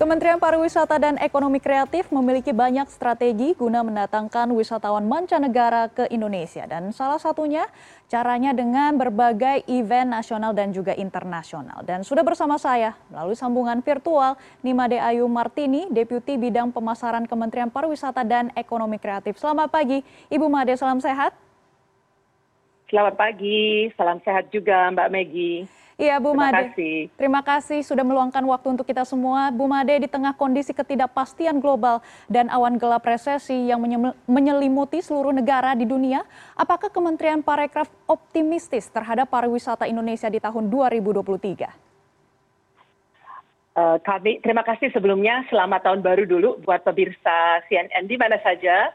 Kementerian Pariwisata dan Ekonomi Kreatif memiliki banyak strategi guna mendatangkan wisatawan mancanegara ke Indonesia. Dan salah satunya caranya dengan berbagai event nasional dan juga internasional. Dan sudah bersama saya melalui sambungan virtual Nimade Ayu Martini, Deputi Bidang Pemasaran Kementerian Pariwisata dan Ekonomi Kreatif. Selamat pagi, Ibu Made, salam sehat. Selamat pagi, salam sehat juga Mbak Megi. Iya Bu Terima Made. kasih. Terima kasih sudah meluangkan waktu untuk kita semua. Bu Made di tengah kondisi ketidakpastian global dan awan gelap resesi yang menye- menyelimuti seluruh negara di dunia, apakah Kementerian Parekraf optimistis terhadap pariwisata Indonesia di tahun 2023? Eh, kami terima kasih sebelumnya. Selamat tahun baru dulu buat pemirsa CNN di mana saja.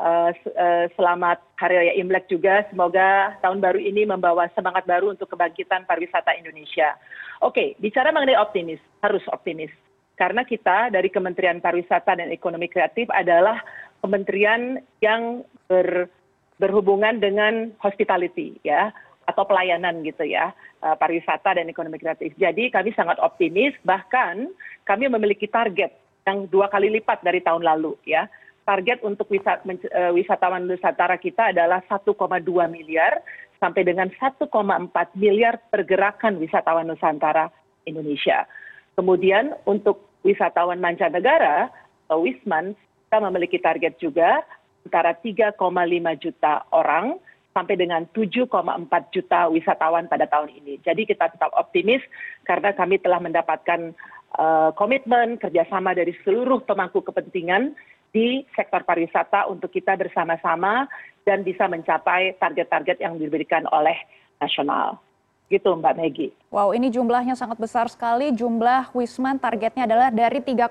Eh, eh, selamat Hari Raya Imlek juga. Semoga tahun baru ini membawa semangat baru untuk kebangkitan pariwisata Indonesia. Oke, bicara mengenai optimis, harus optimis. Karena kita dari Kementerian Pariwisata dan Ekonomi Kreatif adalah kementerian yang ber- berhubungan dengan hospitality ya atau pelayanan gitu ya eh, pariwisata dan ekonomi kreatif. Jadi kami sangat optimis bahkan kami memiliki target yang dua kali lipat dari tahun lalu ya. Target untuk eh, wisatawan Nusantara kita adalah 1,2 miliar sampai dengan 1,4 miliar pergerakan wisatawan Nusantara Indonesia. Kemudian untuk wisatawan mancanegara atau Wisman kita memiliki target juga antara 3,5 juta orang sampai dengan 7,4 juta wisatawan pada tahun ini. Jadi kita tetap optimis karena kami telah mendapatkan eh, komitmen kerjasama dari seluruh pemangku kepentingan di sektor pariwisata untuk kita bersama-sama dan bisa mencapai target-target yang diberikan oleh nasional. Gitu Mbak Megi. Wow, ini jumlahnya sangat besar sekali. Jumlah Wisman targetnya adalah dari 3,5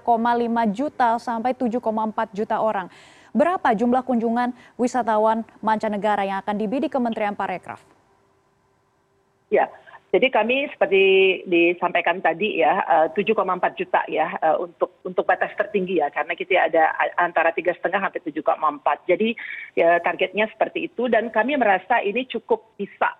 juta sampai 7,4 juta orang. Berapa jumlah kunjungan wisatawan mancanegara yang akan dibidik Kementerian Parekraf? Ya, jadi kami seperti disampaikan tadi ya, eh, 7,4 juta ya eh, untuk untuk batas tertinggi ya, karena kita ada antara tiga setengah sampai 7,4. Jadi ya, targetnya seperti itu dan kami merasa ini cukup bisa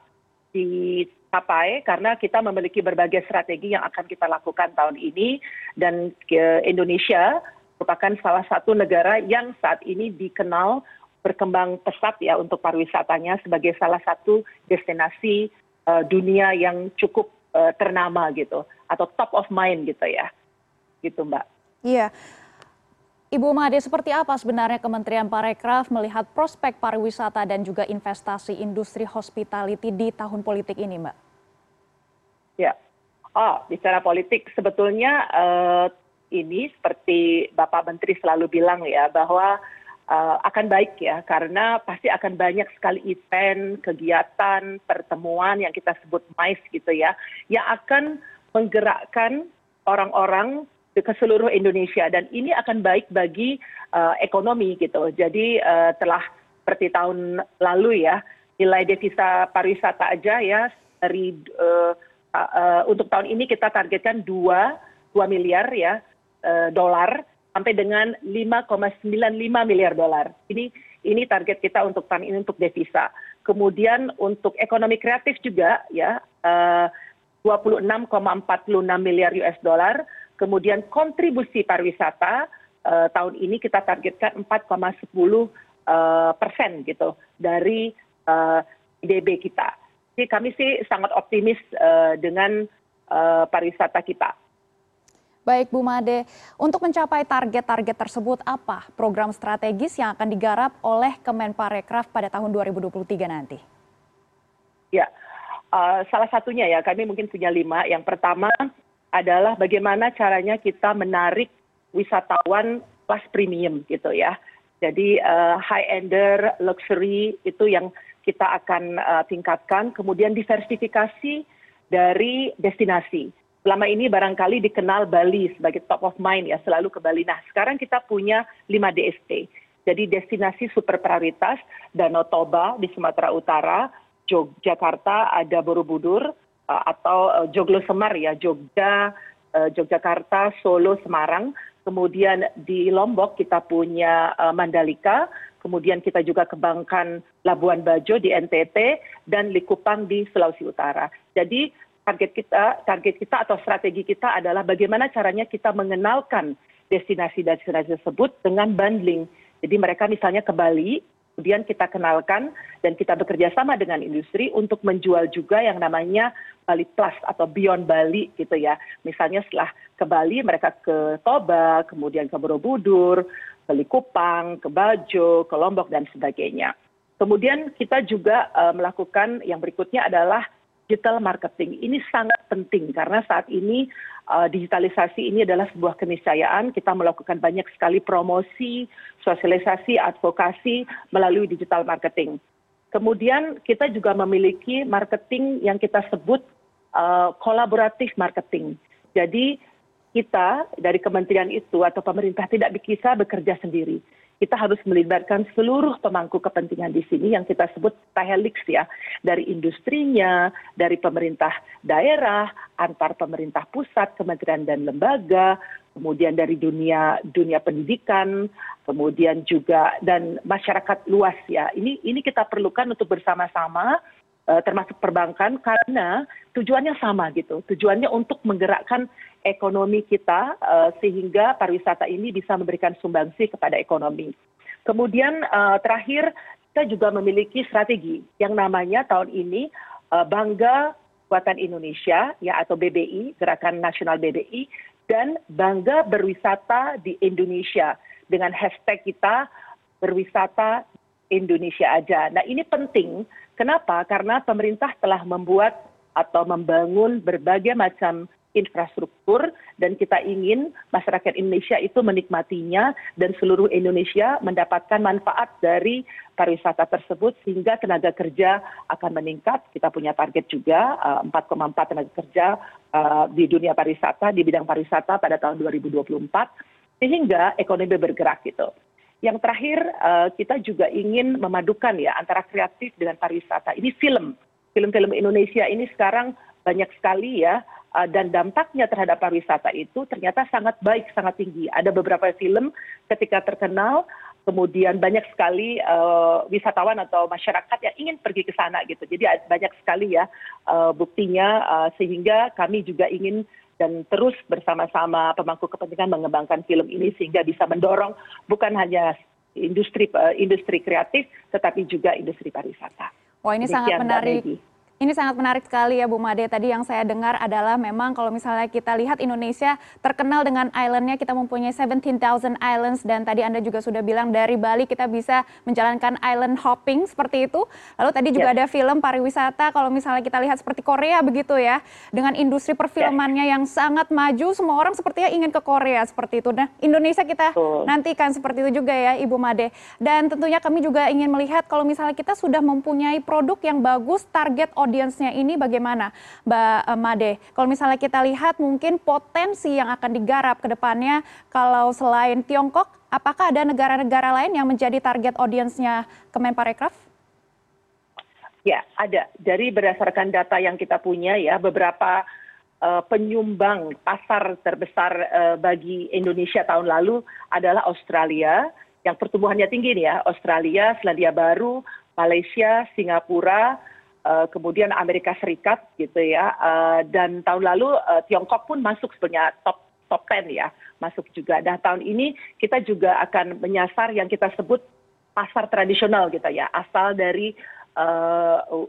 dicapai karena kita memiliki berbagai strategi yang akan kita lakukan tahun ini dan ke Indonesia merupakan salah satu negara yang saat ini dikenal berkembang pesat ya untuk pariwisatanya sebagai salah satu destinasi dunia yang cukup eh, ternama gitu atau top of mind gitu ya gitu mbak Iya. Ibu Made, seperti apa sebenarnya Kementerian Parekraf melihat prospek pariwisata dan juga investasi industri hospitality di tahun politik ini, Mbak? Ya. Oh, bicara politik sebetulnya eh, ini seperti Bapak Menteri selalu bilang ya bahwa eh, akan baik ya karena pasti akan banyak sekali event, kegiatan, pertemuan yang kita sebut MICE gitu ya yang akan menggerakkan orang-orang ke seluruh Indonesia dan ini akan baik bagi eh, ekonomi gitu. Jadi eh, telah seperti tahun lalu ya nilai devisa pariwisata aja ya dari eh, uh, untuk tahun ini kita targetkan 2 2 miliar ya uh, dolar sampai dengan 5,95 miliar dolar. Ini ini target kita untuk tahun ini untuk devisa. Kemudian untuk ekonomi kreatif juga ya uh, 26,46 miliar US dollar. Kemudian kontribusi pariwisata uh, tahun ini kita targetkan 4,10 uh, persen gitu dari uh, IDB kita. Jadi kami sih sangat optimis uh, dengan uh, pariwisata kita. Baik Bu Made, untuk mencapai target-target tersebut apa program strategis yang akan digarap oleh Kemenparekraf pada tahun 2023 nanti? Ya, uh, salah satunya ya kami mungkin punya lima. Yang pertama adalah bagaimana caranya kita menarik wisatawan kelas premium gitu ya. Jadi uh, high ender, luxury itu yang kita akan uh, tingkatkan. Kemudian diversifikasi dari destinasi. Selama ini barangkali dikenal Bali sebagai top of mind ya, selalu ke Bali. Nah sekarang kita punya 5 DST. Jadi destinasi super prioritas, Danau Toba di Sumatera Utara, Yogyakarta ada Borobudur, uh, atau uh, Joglo Semar ya, Jogja, Yogyakarta, Solo, Semarang. Kemudian di Lombok kita punya Mandalika, kemudian kita juga kembangkan Labuan Bajo di NTT dan Likupang di Sulawesi Utara. Jadi target kita target kita atau strategi kita adalah bagaimana caranya kita mengenalkan destinasi-destinasi tersebut dengan bundling. Jadi mereka misalnya ke Bali, kemudian kita kenalkan dan kita bekerja sama dengan industri untuk menjual juga yang namanya Bali Plus atau Beyond Bali gitu ya. Misalnya setelah ke Bali mereka ke Toba, kemudian ke Borobudur, ke Likupang, ke Bajo, ke Lombok dan sebagainya. Kemudian kita juga uh, melakukan yang berikutnya adalah digital marketing. Ini sangat penting karena saat ini uh, digitalisasi ini adalah sebuah keniscayaan. Kita melakukan banyak sekali promosi, sosialisasi, advokasi melalui digital marketing. Kemudian kita juga memiliki marketing yang kita sebut uh, marketing. Jadi kita dari kementerian itu atau pemerintah tidak bisa bekerja sendiri kita harus melibatkan seluruh pemangku kepentingan di sini yang kita sebut tahelix ya. Dari industrinya dari pemerintah daerah antar pemerintah pusat kementerian dan lembaga kemudian dari dunia dunia pendidikan kemudian juga dan masyarakat luas ya. Ini ini kita perlukan untuk bersama-sama eh, termasuk perbankan karena tujuannya sama gitu. Tujuannya untuk menggerakkan ekonomi kita eh, sehingga pariwisata ini bisa memberikan sumbangsi kepada ekonomi. Kemudian eh, terakhir kita juga memiliki strategi yang namanya tahun ini eh, Bangga Buatan Indonesia ya atau BBI, Gerakan Nasional BBI dan Bangga Berwisata di Indonesia dengan hashtag kita berwisata Indonesia aja. Nah, ini penting. Kenapa? Karena pemerintah telah membuat atau membangun berbagai macam infrastruktur dan kita ingin masyarakat Indonesia itu menikmatinya dan seluruh Indonesia mendapatkan manfaat dari pariwisata tersebut sehingga tenaga kerja akan meningkat. Kita punya target juga 4,4 eh, tenaga kerja eh, di dunia pariwisata di bidang pariwisata pada tahun 2024 sehingga ekonomi bergerak gitu. Yang terakhir eh, kita juga ingin memadukan ya antara kreatif dengan pariwisata. Ini film. Film-film Indonesia ini sekarang banyak sekali ya Eh, dan dampaknya terhadap pariwisata itu ternyata sangat baik sangat tinggi. Ada beberapa film ketika terkenal kemudian banyak sekali uh, wisatawan atau masyarakat yang ingin pergi ke sana gitu. Jadi banyak sekali ya uh, buktinya uh, sehingga kami juga ingin dan terus bersama-sama pemangku kepentingan mengembangkan film ini sehingga bisa mendorong bukan hanya industri uh, industri kreatif tetapi juga industri pariwisata. Wah ini Demikian, sangat menarik ini sangat menarik sekali ya Bu Made. Tadi yang saya dengar adalah memang kalau misalnya kita lihat Indonesia terkenal dengan islandnya, kita mempunyai 17,000 islands dan tadi Anda juga sudah bilang dari Bali kita bisa menjalankan island hopping seperti itu. Lalu tadi juga yeah. ada film pariwisata kalau misalnya kita lihat seperti Korea begitu ya, dengan industri perfilmannya yeah. yang sangat maju, semua orang sepertinya ingin ke Korea seperti itu. Nah Indonesia kita oh. nantikan seperti itu juga ya Ibu Made. Dan tentunya kami juga ingin melihat kalau misalnya kita sudah mempunyai produk yang bagus, target audience audiensnya ini bagaimana Mbak eh, Made? Kalau misalnya kita lihat mungkin potensi yang akan digarap ke depannya kalau selain Tiongkok, apakah ada negara-negara lain yang menjadi target audiensnya Kemenparekraf? Ya, ada. Dari berdasarkan data yang kita punya ya, beberapa uh, penyumbang pasar terbesar uh, bagi Indonesia tahun lalu adalah Australia yang pertumbuhannya tinggi nih ya, Australia, Selandia Baru, Malaysia, Singapura, kemudian amerika serikat gitu ya. Eh, dan tahun lalu eh, tiongkok pun masuk sebenarnya top top ten ya masuk juga. Nah tahun ini kita juga akan menyasar yang kita sebut pasar tradisional gitu ya asal dari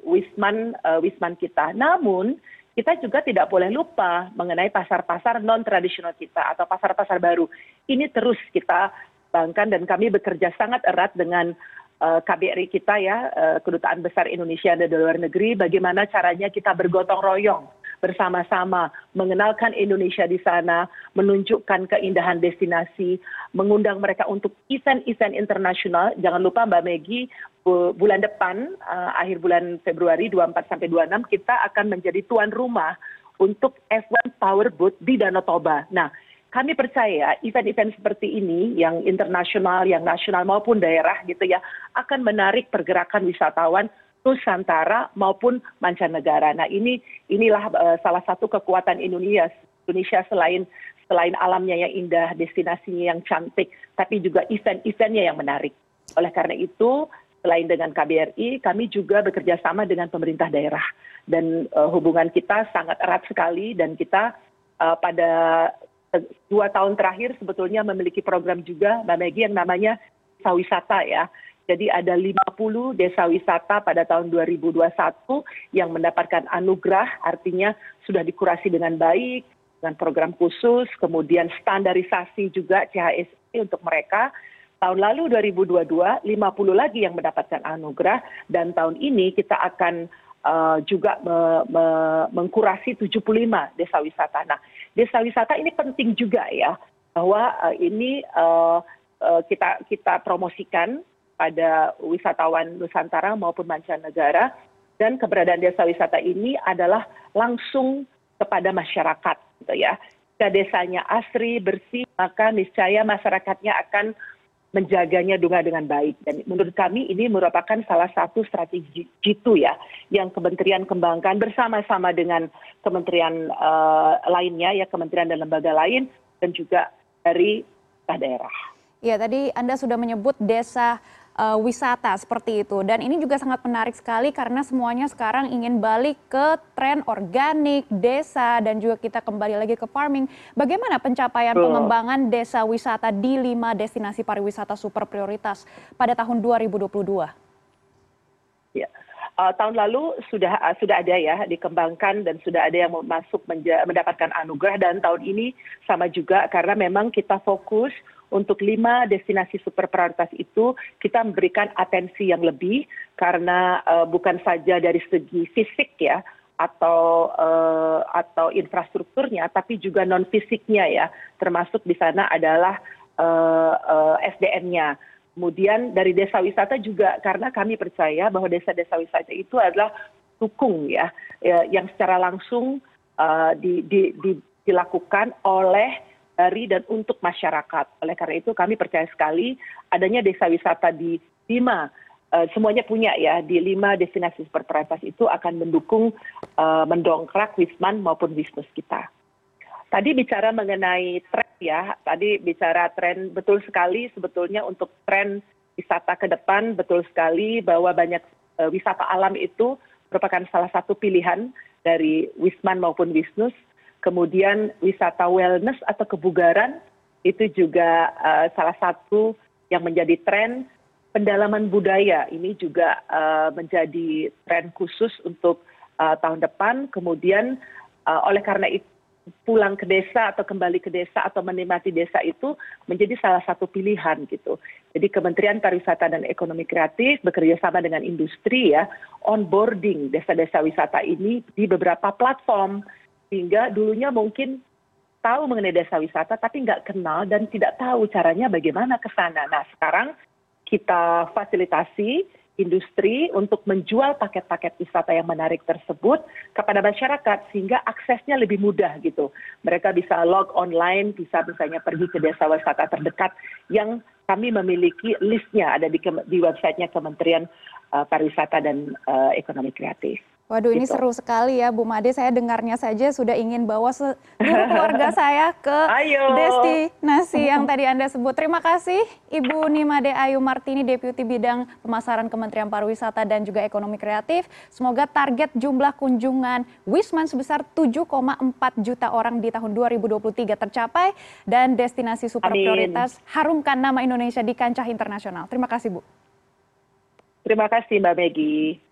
wisman wisman kita. Namun kita juga tidak boleh lupa mengenai pasar-pasar non tradisional kita atau pasar-pasar baru. Ini terus kita bangkan dan kami bekerja sangat erat dengan Eh, kbri kita ya eh, kedutaan besar indonesia di luar negeri bagaimana caranya kita bergotong royong bersama sama mengenalkan indonesia di sana menunjukkan keindahan destinasi mengundang mereka untuk event event internasional jangan lupa mbak Megi bulan depan uh, akhir bulan Februari 24 sampai 26 kita akan menjadi tuan rumah untuk F1 Powerboat di Danau Toba. Nah, kami percaya event event seperti ini yang internasional yang nasional maupun daerah gitu ya akan menarik pergerakan wisatawan nusantara maupun mancanegara nah ini inilah uh, salah satu kekuatan indonesia indonesia selain selain alamnya yang indah destinasinya yang cantik tapi juga event eventnya yang menarik oleh karena itu selain dengan KBRI, kami juga bekerja sama dengan pemerintah daerah. Dan uh, hubungan kita sangat erat sekali dan kita uh, pada dua tahun terakhir sebetulnya memiliki program juga, Mbak Megi, yang namanya desa wisata ya. Jadi ada 50 desa wisata pada tahun 2021 yang mendapatkan anugerah, artinya sudah dikurasi dengan baik, dengan program khusus, kemudian standarisasi juga CHSE untuk mereka. Tahun lalu 2022, 50 lagi yang mendapatkan anugerah, dan tahun ini kita akan juga me, me, mengkurasi 75 desa wisata. Nah, desa wisata ini penting juga ya, bahwa uh, ini uh, kita kita promosikan pada wisatawan nusantara maupun mancanegara dan keberadaan desa wisata ini adalah langsung kepada masyarakat gitu ya. Jika desanya asri, bersih, maka niscaya masyarakatnya akan menjaganya dengan baik. Dan menurut kami ini merupakan salah satu strategi jitu ya yang kementerian kembangkan bersama-sama dengan kementerian uh, lainnya ya kementerian dan lembaga lain dan juga dari daerah. Ya, tadi Anda sudah menyebut desa uh, wisata seperti itu. Dan ini juga sangat menarik sekali karena semuanya sekarang ingin balik ke tren organik, desa, dan juga kita kembali lagi ke farming. Bagaimana pencapaian pengembangan desa wisata di lima destinasi pariwisata super prioritas pada tahun 2022? Ya. Uh, tahun lalu sudah uh, sudah ada ya dikembangkan dan sudah ada yang masuk mendapatkan anugerah dan tahun ini sama juga karena memang kita fokus untuk lima destinasi super prioritas itu kita memberikan atensi yang lebih karena uh, bukan saja dari segi fisik ya atau uh, atau infrastrukturnya tapi juga non fisiknya ya termasuk di sana adalah uh, uh, SDM-nya. Kemudian dari desa wisata juga karena kami percaya bahwa desa-desa wisata itu adalah dukung ya, ya yang secara langsung uh, di, di, di, dilakukan oleh dari dan untuk masyarakat. Oleh karena itu kami percaya sekali adanya desa wisata di lima uh, semuanya punya ya di lima destinasi super prioritas itu akan mendukung uh, mendongkrak Wisman maupun bisnis kita. Tadi bicara mengenai tren ya, tadi bicara tren betul sekali sebetulnya untuk tren wisata ke depan betul sekali bahwa banyak uh, wisata alam itu merupakan salah satu pilihan dari Wisman maupun Wisnus kemudian wisata wellness atau kebugaran itu juga uh, salah satu yang menjadi tren pendalaman budaya. Ini juga uh, menjadi tren khusus untuk uh, tahun depan. Kemudian oleh karena itu pulang ke desa atau kembali ke desa atau menikmati desa itu menjadi salah satu pilihan gitu. Jadi Kementerian Pariwisata dan Ekonomi Kreatif bekerja sama dengan industri ya onboarding desa-desa wisata ini di beberapa platform sehingga dulunya mungkin tahu mengenai desa wisata tapi nggak kenal dan tidak tahu caranya bagaimana ke sana. Nah sekarang kita fasilitasi industri untuk menjual paket-paket wisata yang menarik tersebut kepada masyarakat sehingga aksesnya lebih mudah gitu. Mereka bisa log online, bisa misalnya pergi ke desa wisata terdekat yang kami memiliki listnya ada di, di websitenya Kementerian uh, Pariwisata dan uh, Ekonomi Kreatif. Waduh ini gitu. seru sekali ya Bu Made, saya dengarnya saja sudah ingin bawa seluruh keluarga saya ke Ayo. destinasi yang tadi Anda sebut. Terima kasih Ibu Nimade Ayu Martini, Deputi Bidang Pemasaran Kementerian Pariwisata dan juga Ekonomi Kreatif. Semoga target jumlah kunjungan Wisman sebesar 7,4 juta orang di tahun 2023 tercapai dan destinasi super Amin. prioritas harumkan nama Indonesia di kancah internasional. Terima kasih Bu. Terima kasih Mbak Megi.